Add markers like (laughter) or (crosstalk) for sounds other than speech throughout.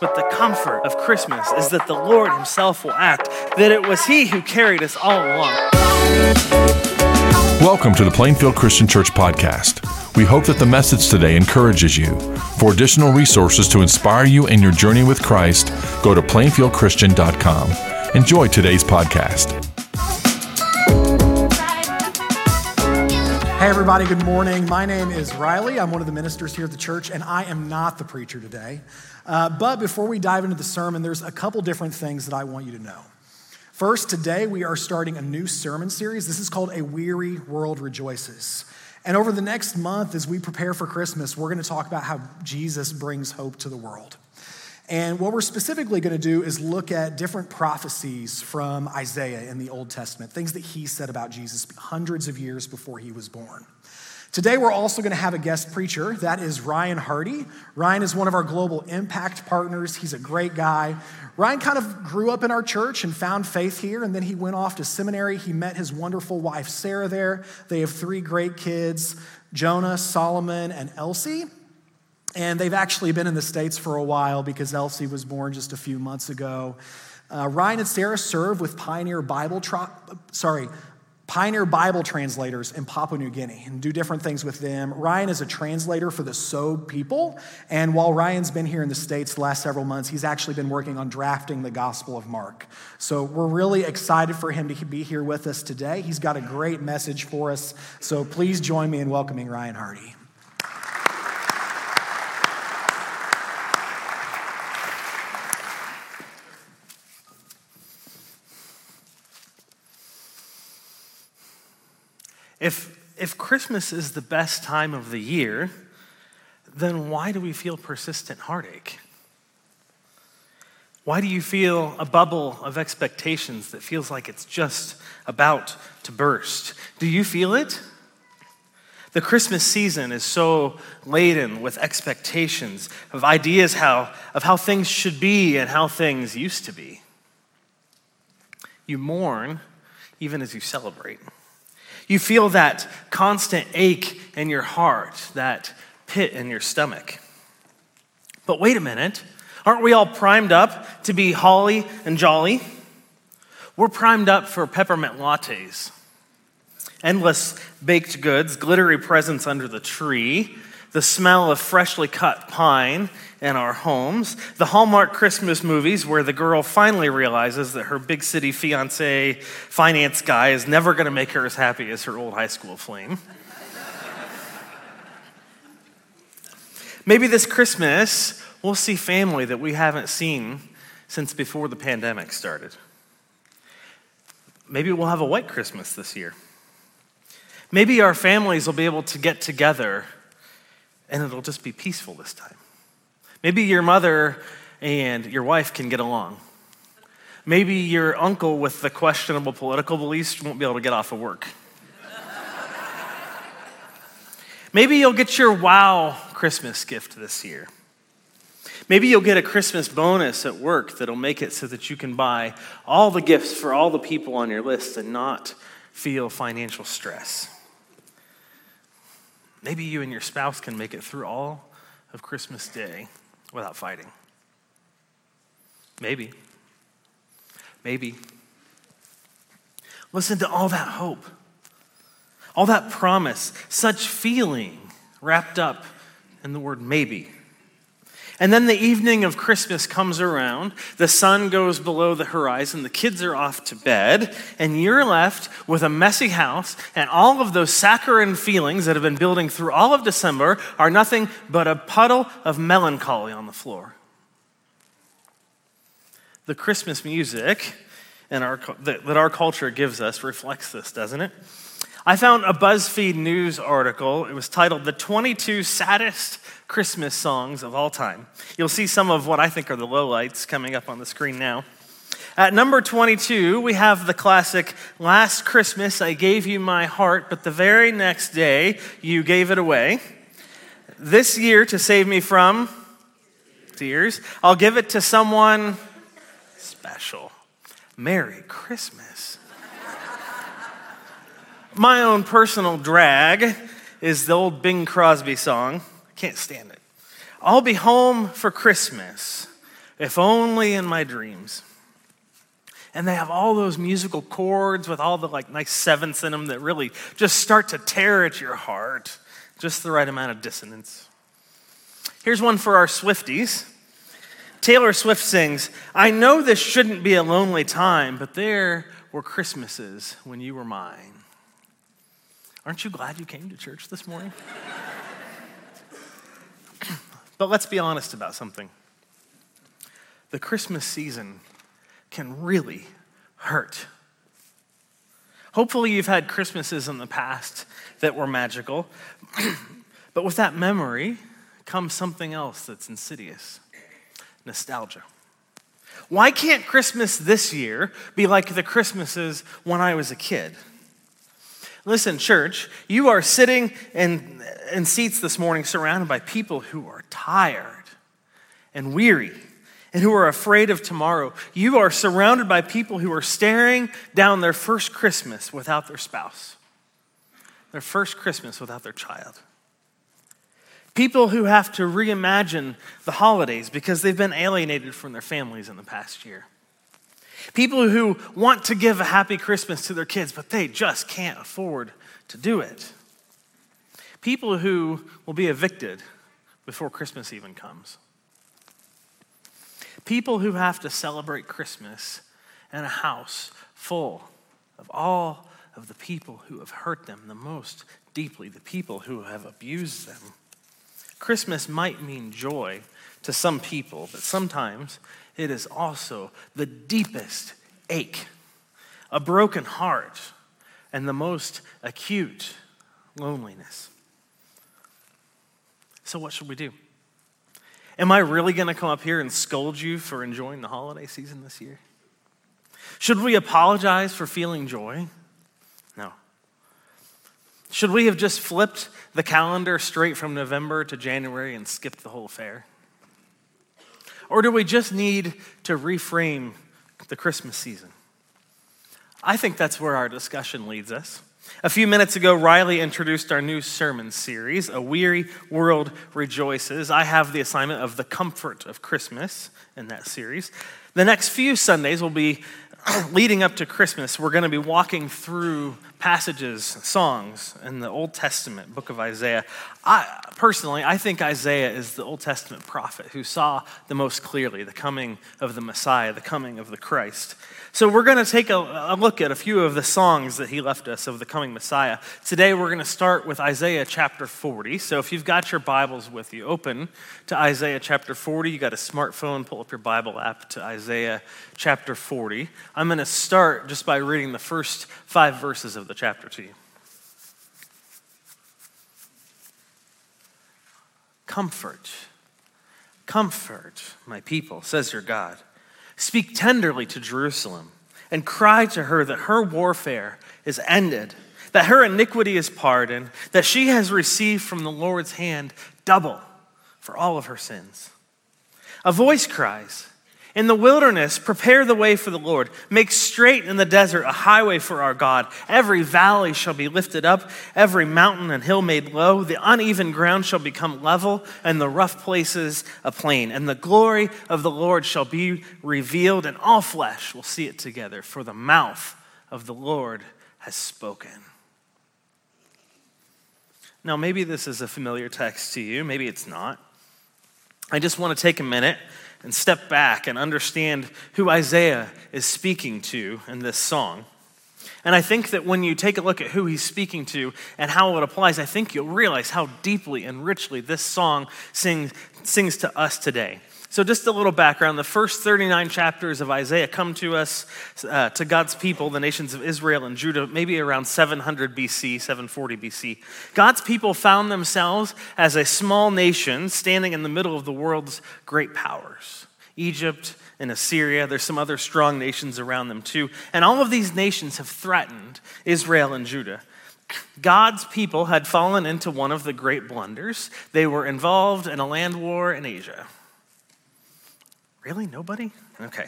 But the comfort of Christmas is that the Lord Himself will act, that it was He who carried us all along. Welcome to the Plainfield Christian Church podcast. We hope that the message today encourages you. For additional resources to inspire you in your journey with Christ, go to plainfieldchristian.com. Enjoy today's podcast. Everybody, good morning. My name is Riley. I'm one of the ministers here at the church, and I am not the preacher today. Uh, but before we dive into the sermon, there's a couple different things that I want you to know. First, today we are starting a new sermon series. This is called A Weary World Rejoices. And over the next month, as we prepare for Christmas, we're going to talk about how Jesus brings hope to the world. And what we're specifically going to do is look at different prophecies from Isaiah in the Old Testament, things that he said about Jesus hundreds of years before he was born. Today, we're also going to have a guest preacher. That is Ryan Hardy. Ryan is one of our global impact partners. He's a great guy. Ryan kind of grew up in our church and found faith here, and then he went off to seminary. He met his wonderful wife, Sarah, there. They have three great kids Jonah, Solomon, and Elsie. And they've actually been in the States for a while because Elsie was born just a few months ago. Uh, Ryan and Sarah serve with Pioneer Bible, tra- sorry, Pioneer Bible translators in Papua New Guinea and do different things with them. Ryan is a translator for the Sob people. And while Ryan's been here in the States the last several months, he's actually been working on drafting the Gospel of Mark. So we're really excited for him to be here with us today. He's got a great message for us. So please join me in welcoming Ryan Hardy. If, if Christmas is the best time of the year, then why do we feel persistent heartache? Why do you feel a bubble of expectations that feels like it's just about to burst? Do you feel it? The Christmas season is so laden with expectations of ideas how, of how things should be and how things used to be. You mourn even as you celebrate. You feel that constant ache in your heart, that pit in your stomach. But wait a minute, aren't we all primed up to be holly and jolly? We're primed up for peppermint lattes, endless baked goods, glittery presents under the tree, the smell of freshly cut pine in our homes, the Hallmark Christmas movies where the girl finally realizes that her big city fiance finance guy is never going to make her as happy as her old high school flame. Maybe this Christmas we'll see family that we haven't seen since before the pandemic started. Maybe we'll have a white Christmas this year. Maybe our families will be able to get together and it'll just be peaceful this time. Maybe your mother and your wife can get along. Maybe your uncle with the questionable political beliefs won't be able to get off of work. Maybe you'll get your wow Christmas gift this year. Maybe you'll get a Christmas bonus at work that'll make it so that you can buy all the gifts for all the people on your list and not feel financial stress. Maybe you and your spouse can make it through all of Christmas Day without fighting. Maybe. Maybe. Listen to all that hope, all that promise, such feeling wrapped up in the word maybe. And then the evening of Christmas comes around, the sun goes below the horizon, the kids are off to bed, and you're left with a messy house, and all of those saccharine feelings that have been building through all of December are nothing but a puddle of melancholy on the floor. The Christmas music our, that our culture gives us reflects this, doesn't it? I found a BuzzFeed news article. It was titled The 22 Saddest Christmas Songs of All Time. You'll see some of what I think are the lowlights coming up on the screen now. At number 22, we have the classic Last Christmas I Gave You My Heart, but the very next day you gave it away. This year, to save me from tears, I'll give it to someone special. Merry Christmas. My own personal drag is the old Bing Crosby song. I can't stand it. I'll be home for Christmas. if only in my dreams. And they have all those musical chords with all the like nice sevenths in them that really just start to tear at your heart, just the right amount of dissonance. Here's one for our Swifties. Taylor Swift sings, I know this shouldn't be a lonely time, but there were Christmases when you were mine. Aren't you glad you came to church this morning? (clears throat) but let's be honest about something. The Christmas season can really hurt. Hopefully, you've had Christmases in the past that were magical, (clears throat) but with that memory comes something else that's insidious nostalgia. Why can't Christmas this year be like the Christmases when I was a kid? Listen, church, you are sitting in, in seats this morning surrounded by people who are tired and weary and who are afraid of tomorrow. You are surrounded by people who are staring down their first Christmas without their spouse, their first Christmas without their child. People who have to reimagine the holidays because they've been alienated from their families in the past year. People who want to give a happy Christmas to their kids, but they just can't afford to do it. People who will be evicted before Christmas even comes. People who have to celebrate Christmas in a house full of all of the people who have hurt them the most deeply, the people who have abused them. Christmas might mean joy to some people, but sometimes it is also the deepest ache, a broken heart, and the most acute loneliness. So, what should we do? Am I really going to come up here and scold you for enjoying the holiday season this year? Should we apologize for feeling joy? No. Should we have just flipped the calendar straight from November to January and skipped the whole fair? Or do we just need to reframe the Christmas season? I think that's where our discussion leads us. A few minutes ago, Riley introduced our new sermon series, A Weary World Rejoices. I have the assignment of the comfort of Christmas in that series. The next few Sundays will be (clears throat) leading up to Christmas. We're going to be walking through passages, songs in the Old Testament, book of Isaiah. I, personally, I think Isaiah is the Old Testament prophet who saw the most clearly the coming of the Messiah, the coming of the Christ. So we're going to take a, a, look at a few of the songs that he left us of the coming Messiah. Today we're going to start with Isaiah chapter 40. So if you've got your Bibles with you, open to Isaiah chapter 40. You got a smartphone, pull up your Bible app to Isaiah chapter 40. I'm going to start just by reading the first five verses of the chapter to you. Comfort, comfort my people, says your God. Speak tenderly to Jerusalem and cry to her that her warfare is ended, that her iniquity is pardoned, that she has received from the Lord's hand double for all of her sins. A voice cries, in the wilderness, prepare the way for the Lord. Make straight in the desert a highway for our God. Every valley shall be lifted up, every mountain and hill made low. The uneven ground shall become level, and the rough places a plain. And the glory of the Lord shall be revealed, and all flesh will see it together, for the mouth of the Lord has spoken. Now, maybe this is a familiar text to you, maybe it's not. I just want to take a minute and step back and understand who Isaiah is speaking to in this song. And I think that when you take a look at who he's speaking to and how it applies, I think you'll realize how deeply and richly this song sings, sings to us today. So, just a little background the first 39 chapters of Isaiah come to us, uh, to God's people, the nations of Israel and Judah, maybe around 700 BC, 740 BC. God's people found themselves as a small nation standing in the middle of the world's great powers Egypt and Assyria. There's some other strong nations around them too. And all of these nations have threatened Israel and Judah. God's people had fallen into one of the great blunders. They were involved in a land war in Asia. Really? Nobody? Okay.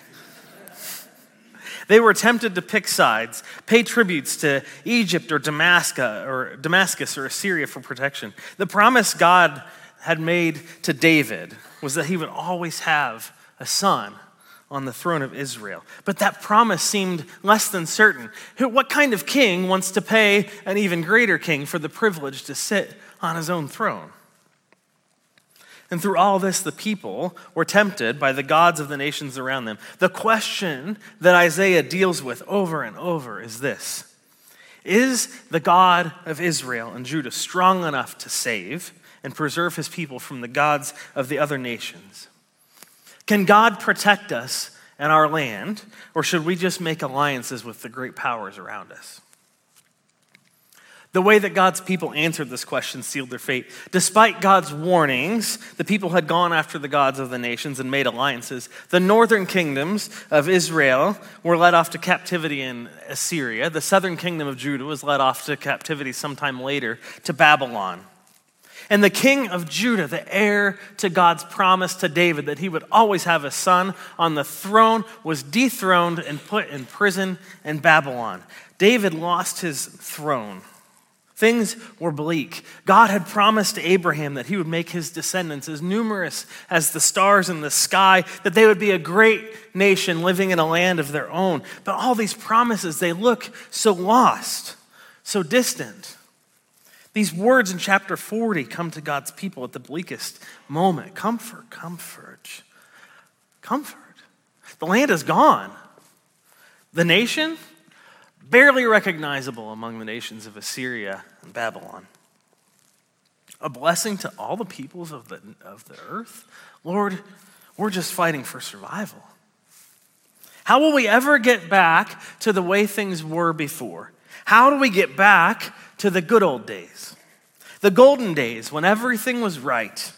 They were tempted to pick sides, pay tributes to Egypt or Damascus or Damascus or Assyria for protection. The promise God had made to David was that he would always have a son on the throne of Israel. But that promise seemed less than certain. What kind of king wants to pay an even greater king for the privilege to sit on his own throne? And through all this, the people were tempted by the gods of the nations around them. The question that Isaiah deals with over and over is this Is the God of Israel and Judah strong enough to save and preserve his people from the gods of the other nations? Can God protect us and our land, or should we just make alliances with the great powers around us? The way that God's people answered this question sealed their fate. Despite God's warnings, the people had gone after the gods of the nations and made alliances. The northern kingdoms of Israel were led off to captivity in Assyria. The southern kingdom of Judah was led off to captivity sometime later to Babylon. And the king of Judah, the heir to God's promise to David that he would always have a son on the throne, was dethroned and put in prison in Babylon. David lost his throne Things were bleak. God had promised Abraham that he would make his descendants as numerous as the stars in the sky, that they would be a great nation living in a land of their own. But all these promises, they look so lost, so distant. These words in chapter 40 come to God's people at the bleakest moment comfort, comfort, comfort. The land is gone. The nation, barely recognizable among the nations of Assyria and Babylon. A blessing to all the peoples of the, of the earth. Lord, we're just fighting for survival. How will we ever get back to the way things were before? How do we get back to the good old days? The golden days when everything was right.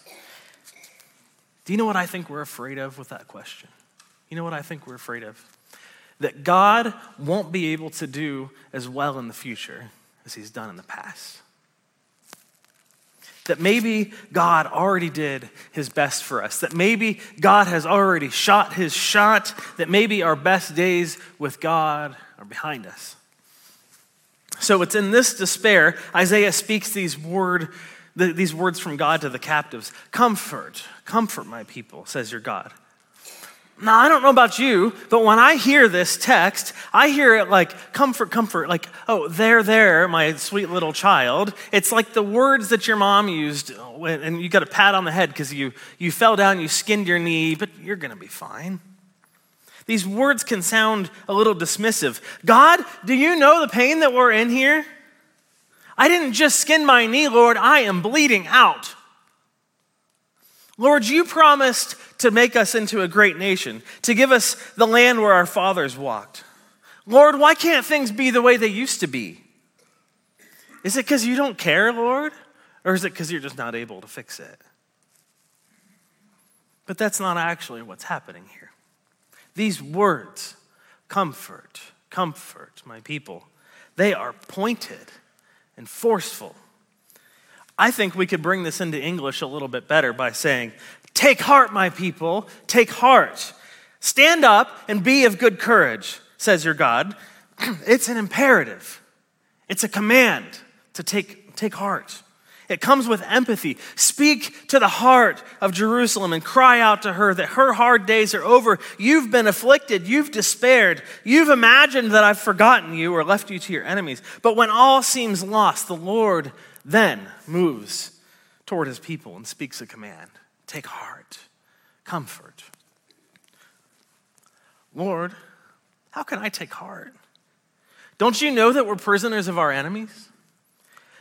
Do you know what I think we're afraid of with that question? You know what I think we're afraid of? That God won't be able to do as well in the future as he's done in the past. That maybe God already did his best for us. That maybe God has already shot his shot. That maybe our best days with God are behind us. So it's in this despair, Isaiah speaks these, word, these words from God to the captives Comfort, comfort my people, says your God. Now, I don't know about you, but when I hear this text, I hear it like comfort, comfort, like, oh, there, there, my sweet little child. It's like the words that your mom used, and you got a pat on the head because you, you fell down, you skinned your knee, but you're going to be fine. These words can sound a little dismissive. God, do you know the pain that we're in here? I didn't just skin my knee, Lord, I am bleeding out. Lord, you promised to make us into a great nation, to give us the land where our fathers walked. Lord, why can't things be the way they used to be? Is it because you don't care, Lord? Or is it because you're just not able to fix it? But that's not actually what's happening here. These words, comfort, comfort, my people, they are pointed and forceful I think we could bring this into English a little bit better by saying, Take heart, my people, take heart. Stand up and be of good courage, says your God. (clears throat) It's an imperative, it's a command to take, take heart. It comes with empathy. Speak to the heart of Jerusalem and cry out to her that her hard days are over. You've been afflicted. You've despaired. You've imagined that I've forgotten you or left you to your enemies. But when all seems lost, the Lord then moves toward his people and speaks a command Take heart, comfort. Lord, how can I take heart? Don't you know that we're prisoners of our enemies?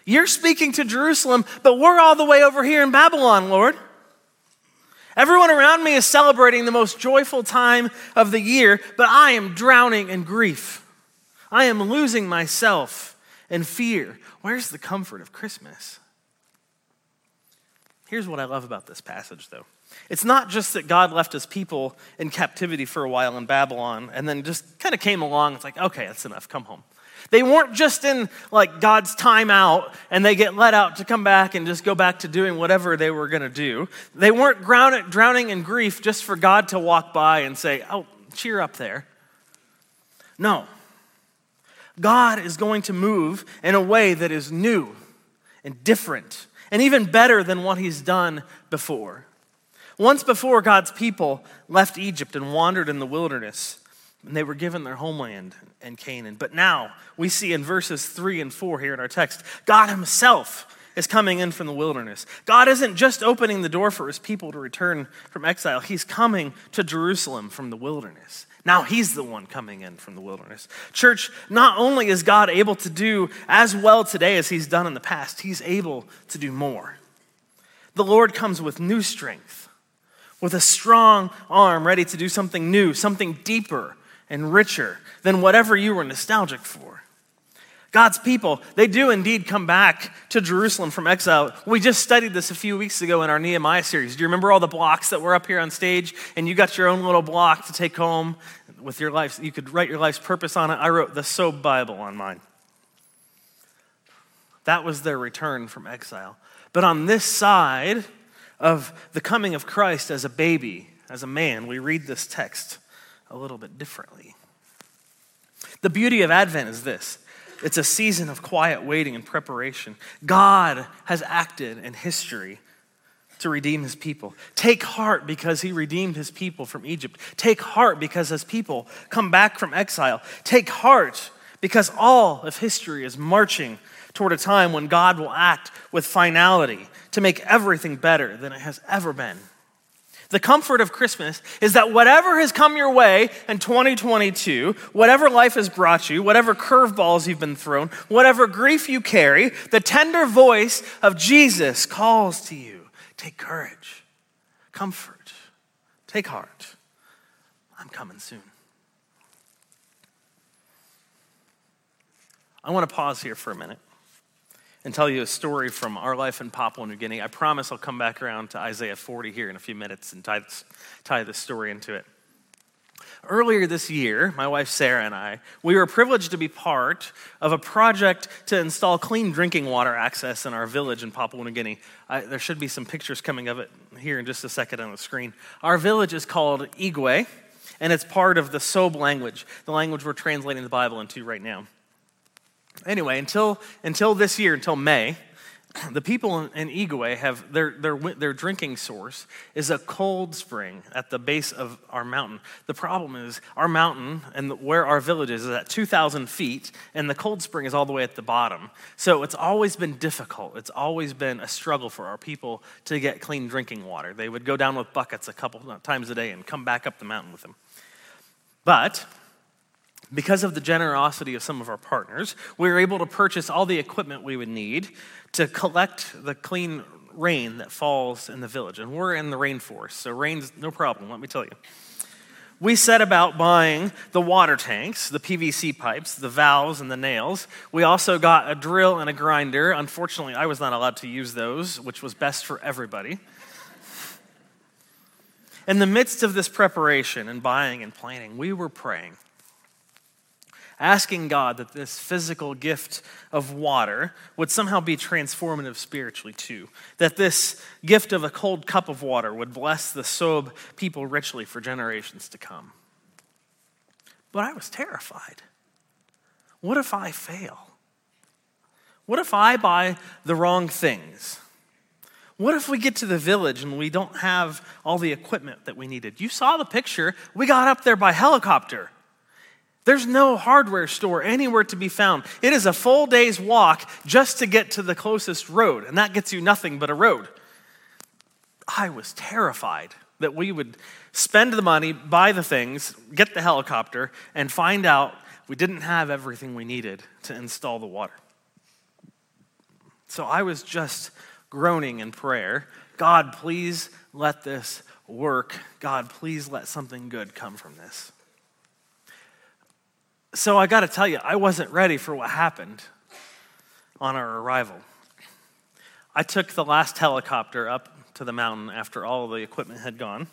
You're speaking to Jerusalem, but we're all the way over here in Babylon, Lord. Everyone around me is celebrating the most joyful time of the year, but I am drowning in grief. I am losing myself in fear. Where's the comfort of Christmas? Here's what I love about this passage, though. It's not just that God left his people in captivity for a while in Babylon and then just kind of came along. It's like, okay, that's enough, come home. They weren't just in like God's time out and they get let out to come back and just go back to doing whatever they were going to do. They weren't drowning in grief just for God to walk by and say, oh, cheer up there. No, God is going to move in a way that is new and different and even better than what he's done before. Once before, God's people left Egypt and wandered in the wilderness, and they were given their homeland in Canaan. But now we see in verses 3 and 4 here in our text, God Himself is coming in from the wilderness. God isn't just opening the door for His people to return from exile, He's coming to Jerusalem from the wilderness. Now he's the one coming in from the wilderness. Church, not only is God able to do as well today as he's done in the past, he's able to do more. The Lord comes with new strength, with a strong arm ready to do something new, something deeper and richer than whatever you were nostalgic for. God's people, they do indeed come back to Jerusalem from exile. We just studied this a few weeks ago in our Nehemiah series. Do you remember all the blocks that were up here on stage? And you got your own little block to take home with your life. You could write your life's purpose on it. I wrote the Sob Bible on mine. That was their return from exile. But on this side of the coming of Christ as a baby, as a man, we read this text a little bit differently. The beauty of Advent is this it's a season of quiet waiting and preparation. God has acted in history to redeem his people. Take heart because he redeemed his people from Egypt. Take heart because his people come back from exile. Take heart because all of history is marching toward a time when God will act with finality to make everything better than it has ever been. The comfort of Christmas is that whatever has come your way in 2022, whatever life has brought you, whatever curveballs you've been thrown, whatever grief you carry, the tender voice of Jesus calls to you. Take courage, comfort, take heart. I'm coming soon. I want to pause here for a minute and tell you a story from our life in Papua New Guinea. I promise I'll come back around to Isaiah 40 here in a few minutes and tie this, tie this story into it. Earlier this year, my wife Sarah and I, we were privileged to be part of a project to install clean drinking water access in our village in Papua New Guinea. I, there should be some pictures coming of it here in just a second on the screen. Our village is called Igwe, and it's part of the Sob language, the language we're translating the Bible into right now. Anyway, until, until this year, until May, the people in Igwe have their, their, their drinking source is a cold spring at the base of our mountain. The problem is our mountain and where our village is is at 2,000 feet, and the cold spring is all the way at the bottom. So it's always been difficult. It's always been a struggle for our people to get clean drinking water. They would go down with buckets a couple times a day and come back up the mountain with them. But because of the generosity of some of our partners, we were able to purchase all the equipment we would need to collect the clean rain that falls in the village. And we're in the rainforest, so rain's no problem, let me tell you. We set about buying the water tanks, the PVC pipes, the valves, and the nails. We also got a drill and a grinder. Unfortunately, I was not allowed to use those, which was best for everybody. In the midst of this preparation and buying and planning, we were praying asking God that this physical gift of water would somehow be transformative spiritually too. That this gift of a cold cup of water would bless the Sob people richly for generations to come. But I was terrified. What if I fail? What if I buy the wrong things? What if we get to the village and we don't have all the equipment that we needed? You saw the picture. We got up there by helicopter. There's no hardware store anywhere to be found. It is a full day's walk just to get to the closest road, and that gets you nothing but a road. I was terrified that we would spend the money, buy the things, get the helicopter, and find out we didn't have everything we needed to install the water. So I was just groaning in prayer God, please let this work. God, please let something good come from this. So I got to tell you, I wasn't ready for what happened on our arrival. I took the last helicopter up to the mountain after all the equipment had gone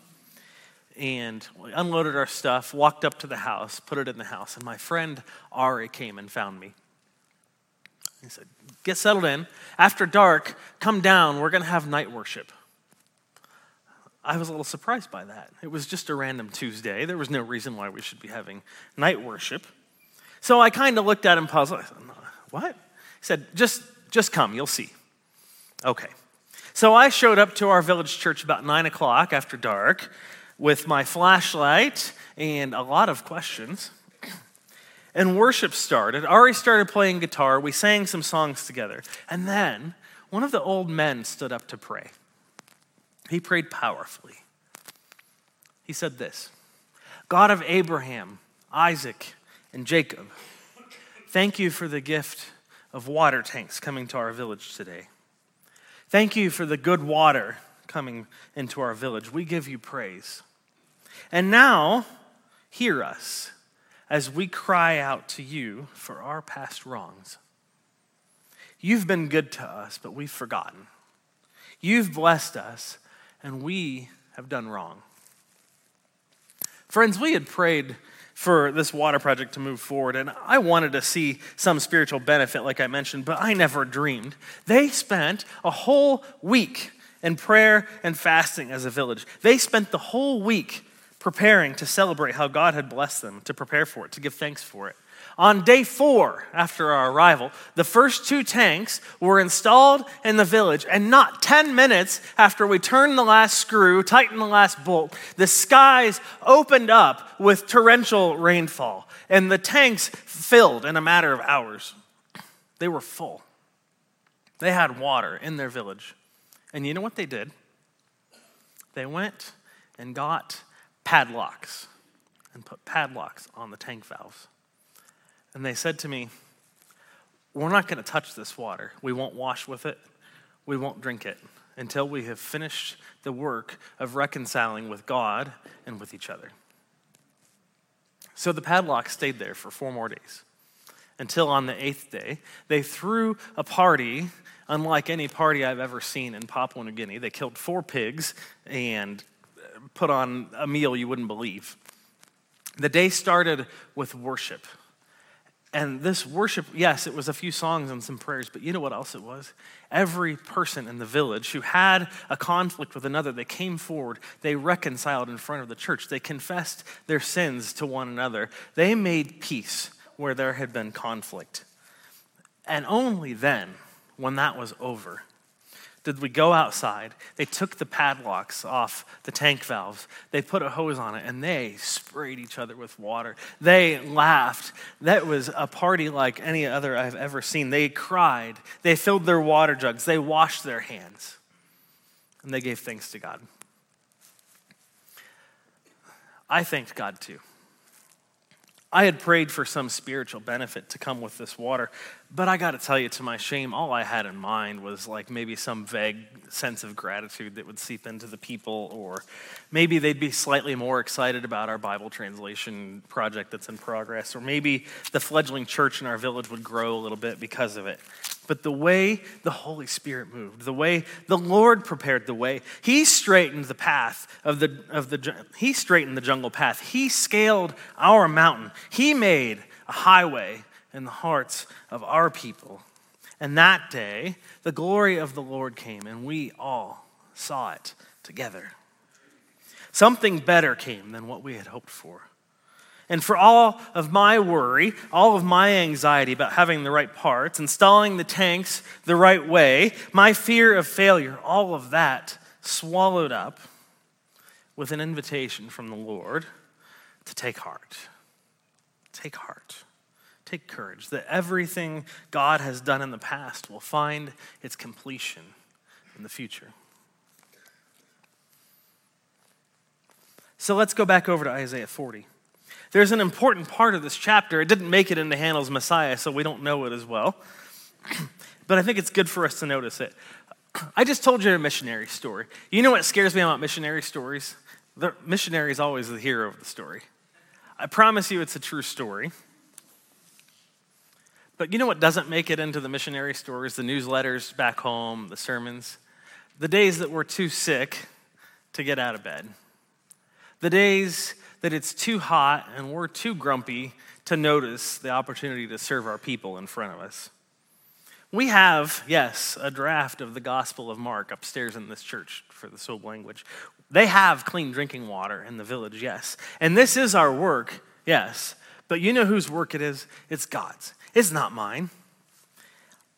and unloaded our stuff, walked up to the house, put it in the house, and my friend Ari came and found me. He said, Get settled in. After dark, come down. We're going to have night worship. I was a little surprised by that. It was just a random Tuesday. There was no reason why we should be having night worship. So I kind of looked at him puzzled. I said, what? He said, just, just come, you'll see. Okay. So I showed up to our village church about nine o'clock after dark with my flashlight and a lot of questions. And worship started. Ari started playing guitar. We sang some songs together. And then one of the old men stood up to pray. He prayed powerfully. He said this God of Abraham, Isaac, and Jacob, thank you for the gift of water tanks coming to our village today. Thank you for the good water coming into our village. We give you praise. And now, hear us as we cry out to you for our past wrongs. You've been good to us, but we've forgotten. You've blessed us, and we have done wrong. Friends, we had prayed for this water project to move forward, and I wanted to see some spiritual benefit, like I mentioned, but I never dreamed. They spent a whole week in prayer and fasting as a village. They spent the whole week preparing to celebrate how God had blessed them, to prepare for it, to give thanks for it. On day four after our arrival, the first two tanks were installed in the village, and not 10 minutes after we turned the last screw, tightened the last bolt, the skies opened up with torrential rainfall, and the tanks filled in a matter of hours. They were full. They had water in their village. And you know what they did? They went and got padlocks and put padlocks on the tank valves. And they said to me, We're not going to touch this water. We won't wash with it. We won't drink it until we have finished the work of reconciling with God and with each other. So the padlock stayed there for four more days until on the eighth day, they threw a party unlike any party I've ever seen in Papua New Guinea. They killed four pigs and uh, put on a meal you wouldn't believe. The day started with worship. And this worship, yes, it was a few songs and some prayers, but you know what else it was? Every person in the village who had a conflict with another, they came forward, they reconciled in front of the church, they confessed their sins to one another, they made peace where there had been conflict. And only then, when that was over, did we go outside. They took the padlocks off the tank valves. They put a hose on it and they sprayed each other with water. They laughed. That was a party like any other I've ever seen. They cried. They filled their water jugs. They washed their hands. And they gave thanks to God. I thanked God too. I had prayed for some spiritual benefit to come with this water, but I got to tell you, to my shame, all I had in mind was like maybe some vague sense of gratitude that would seep into the people, or maybe they'd be slightly more excited about our Bible translation project that's in progress, or maybe the fledgling church in our village would grow a little bit because of it. But the way the Holy Spirit moved, the way the Lord prepared the way, He straightened the path of the, of the He straightened the jungle path. He scaled our mountain. He made a highway in the hearts of our people. And that day, the glory of the Lord came, and we all saw it together. Something better came than what we had hoped for. And for all of my worry, all of my anxiety about having the right parts, installing the tanks the right way, my fear of failure, all of that swallowed up with an invitation from the Lord to take heart. Take heart. Take courage that everything God has done in the past will find its completion in the future. So let's go back over to Isaiah 40. There's an important part of this chapter. It didn't make it into Handel's Messiah, so we don't know it as well. (clears throat) but I think it's good for us to notice it. (clears throat) I just told you a missionary story. You know what scares me about missionary stories? The missionary is always the hero of the story. I promise you it's a true story. But you know what doesn't make it into the missionary stories, the newsletters back home, the sermons? The days that we're too sick to get out of bed. The days that it's too hot and we're too grumpy to notice the opportunity to serve our people in front of us. We have, yes, a draft of the Gospel of Mark upstairs in this church for the Sob language. They have clean drinking water in the village, yes. And this is our work, yes. But you know whose work it is? It's God's. It's not mine.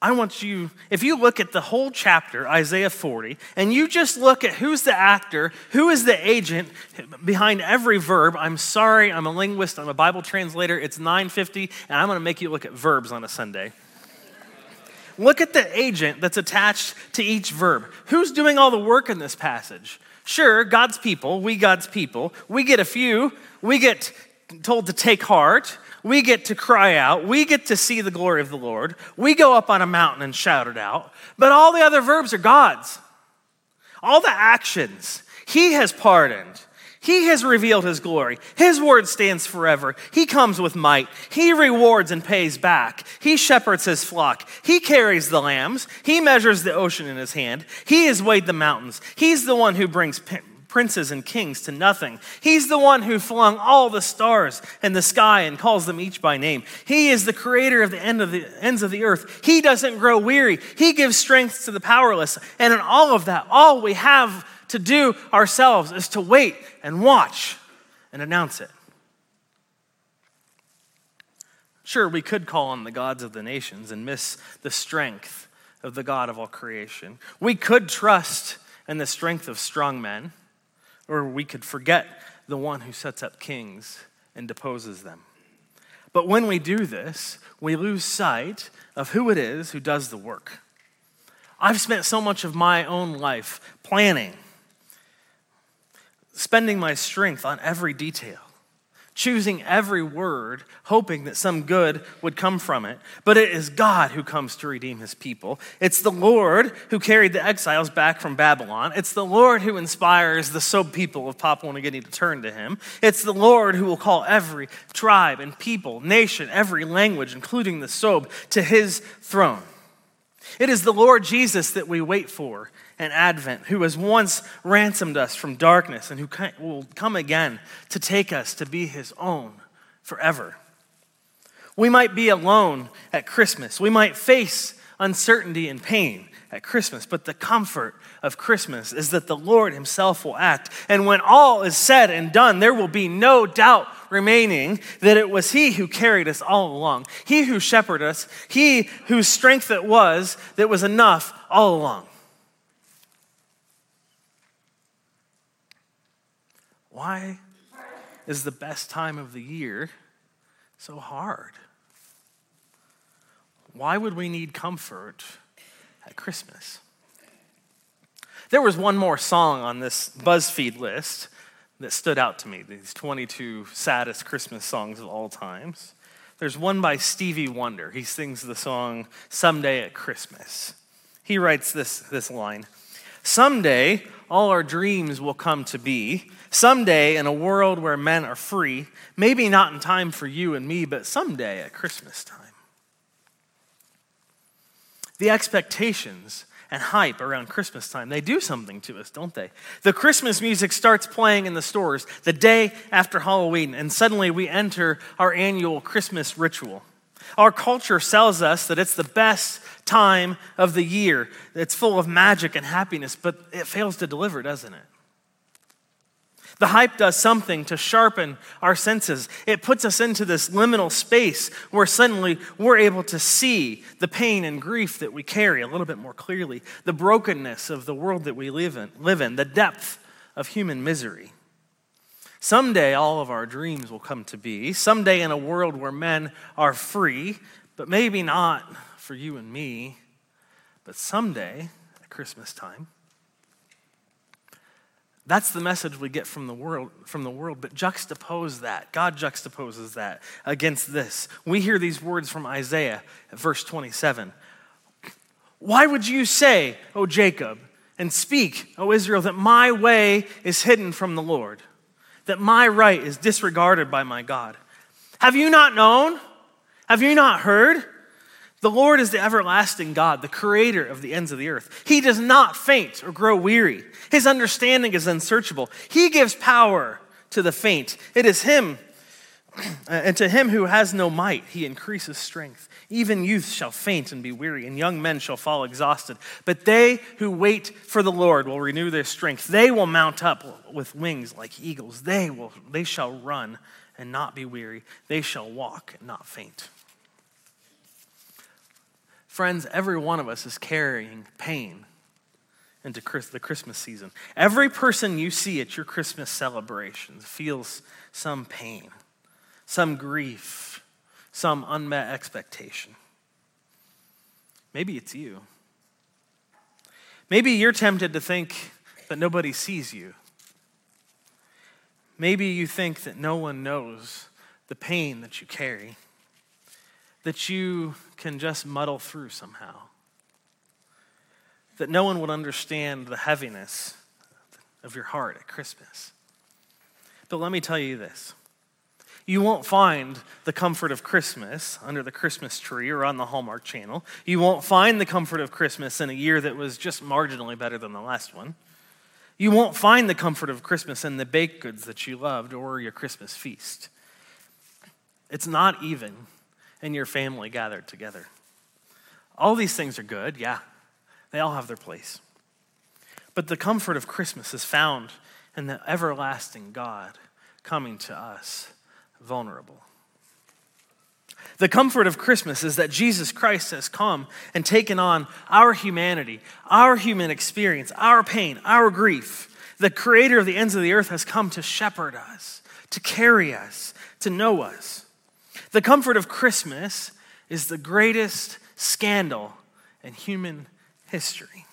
I want you, if you look at the whole chapter, Isaiah 40, and you just look at who's the actor, who is the agent behind every verb, I'm sorry, I'm a linguist, I'm a Bible translator, it's 950, and I'm going to make you look at verbs on a Sunday. Look at the agent that's attached to each verb. Who's doing all the work in this passage? Sure, God's people, we God's people. We get a few, we get told to take heart. We get to cry out. We get to see the glory of the Lord. We go up on a mountain and shout it out. But all the other verbs are God's. All the actions. He has pardoned. He has revealed his glory. His word stands forever. He comes with might. He rewards and pays back. He shepherds his flock. He carries the lambs. He measures the ocean in his hand. He has weighed the mountains. He's the one who brings princes and kings to nothing. He's the one who flung all the stars in the sky and calls them each by name. He is the creator of the, end of the ends of the earth. He doesn't grow weary. He gives strength to the powerless. And in all of that, all we have to do ourselves is to wait and watch and announce it. Sure, we could call on the gods of the nations and miss the strength of the God of all creation. We could trust in the strength of strong men. Or we could forget the one who sets up kings and deposes them. But when we do this, we lose sight of who it is who does the work. I've spent so much of my own life planning, spending my strength on every detail choosing every word, hoping that some good would come from it. But it is God who comes to redeem his people. It's the Lord who carried the exiles back from Babylon. It's the Lord who inspires the Sob people of Papua New Guinea to turn to him. It's the Lord who will call every tribe and people, nation, every language, including the Sob, to his throne. It is the Lord Jesus that we wait for and Advent, who has once ransomed us from darkness and who will come again to take us to be his own forever. We might be alone at Christmas. We might face uncertainty and pain at Christmas, but the comfort of Christmas is that the Lord Himself will act. And when all is said and done, there will be no doubt remaining that it was He who carried us all along, He who shepherded us, He whose strength it was that was enough all along. Why is the best time of the year so hard? Why would we need comfort at Christmas? There was one more song on this BuzzFeed list that stood out to me these 22 saddest Christmas songs of all times. There's one by Stevie Wonder. He sings the song Someday at Christmas. He writes this, this line Someday, all our dreams will come to be. Someday, in a world where men are free, maybe not in time for you and me, but someday at Christmas time. The expectations and hype around Christmas time, they do something to us, don't they? The Christmas music starts playing in the stores the day after Halloween, and suddenly we enter our annual Christmas ritual. Our culture sells us that it's the best time of the year. It's full of magic and happiness, but it fails to deliver, doesn't it? The hype does something to sharpen our senses. It puts us into this liminal space where suddenly we're able to see the pain and grief that we carry a little bit more clearly, the brokenness of the world that we live in, live in the depth of human misery. Someday, all of our dreams will come to be. Someday, in a world where men are free, but maybe not for you and me, but someday at Christmas time, that's the message we get from the world, from the world. But juxtapose that. God juxtaposes that against this. We hear these words from Isaiah at verse 27. Why would you say, O Jacob, and speak, O Israel, that my way is hidden from the Lord, that my right is disregarded by my God? Have you not known? Have you not heard? The Lord is the everlasting God, the creator of the ends of the earth. He does not faint or grow weary. His understanding is unsearchable. He gives power to the faint. It is Him, (clears throat) and to him who has no might, He increases strength. Even youth shall faint and be weary, and young men shall fall exhausted. But they who wait for the Lord will renew their strength. They will mount up with wings like eagles. They, will, they shall run and not be weary. They shall walk and not faint. Friends, every one of us is carrying pain into the Christmas season. Every person you see at your Christmas celebrations feels some pain, some grief, some unmet expectation. Maybe it's you. Maybe you're tempted to think that nobody sees you. Maybe you think that no one knows the pain that you carry, that you can just muddle through somehow, that no one would understand the heaviness of your heart at Christmas. But let me tell you this you won't find the comfort of Christmas under the Christmas tree or on the Hallmark Channel. You won't find the comfort of Christmas in a year that was just marginally better than the last one. You won't find the comfort of Christmas in the baked goods that you loved or your Christmas feast. It's not even in your family gathered together. All these things are good, yeah, they all have their place. But the comfort of Christmas is found in the everlasting God coming to us vulnerable. The comfort of Christmas is that Jesus Christ has come and taken on our humanity, our human experience, our pain, our grief. The creator of the ends of the earth has come to shepherd us, to carry us, to know us. The comfort of Christmas is the greatest scandal in human history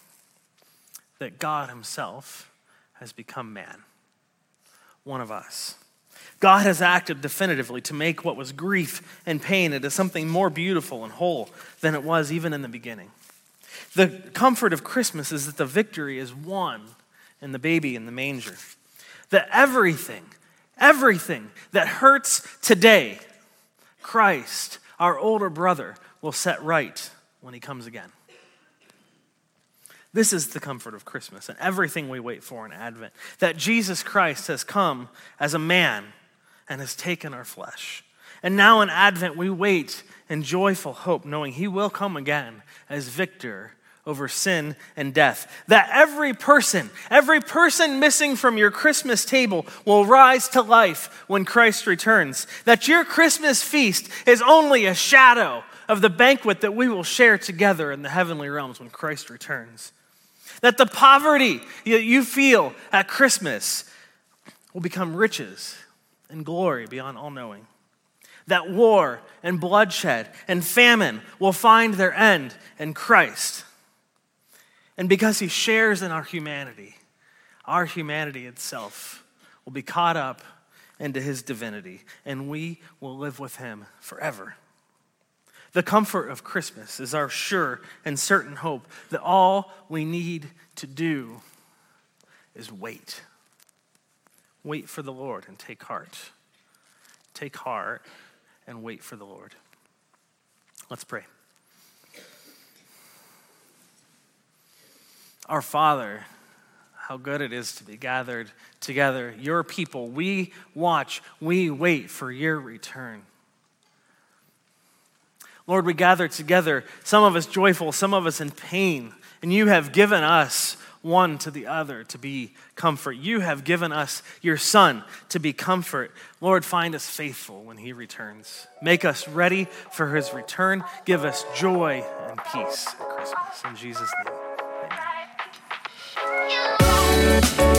that God Himself has become man, one of us. God has acted definitively to make what was grief and pain into something more beautiful and whole than it was even in the beginning. The comfort of Christmas is that the victory is won in the baby in the manger. That everything, everything that hurts today, Christ, our older brother, will set right when he comes again. This is the comfort of Christmas and everything we wait for in Advent. That Jesus Christ has come as a man and has taken our flesh. And now in Advent, we wait in joyful hope, knowing He will come again as victor over sin and death. That every person, every person missing from your Christmas table will rise to life when Christ returns. That your Christmas feast is only a shadow of the banquet that we will share together in the heavenly realms when Christ returns. That the poverty that you feel at Christmas will become riches and glory beyond all knowing. That war and bloodshed and famine will find their end in Christ. And because he shares in our humanity, our humanity itself will be caught up into his divinity, and we will live with him forever. The comfort of Christmas is our sure and certain hope that all we need to do is wait. Wait for the Lord and take heart. Take heart and wait for the Lord. Let's pray. Our Father, how good it is to be gathered together, your people. We watch, we wait for your return. Lord, we gather together, some of us joyful, some of us in pain, and you have given us one to the other to be comfort. You have given us your Son to be comfort. Lord, find us faithful when he returns. Make us ready for his return. Give us joy and peace at Christmas. In Jesus' name, amen.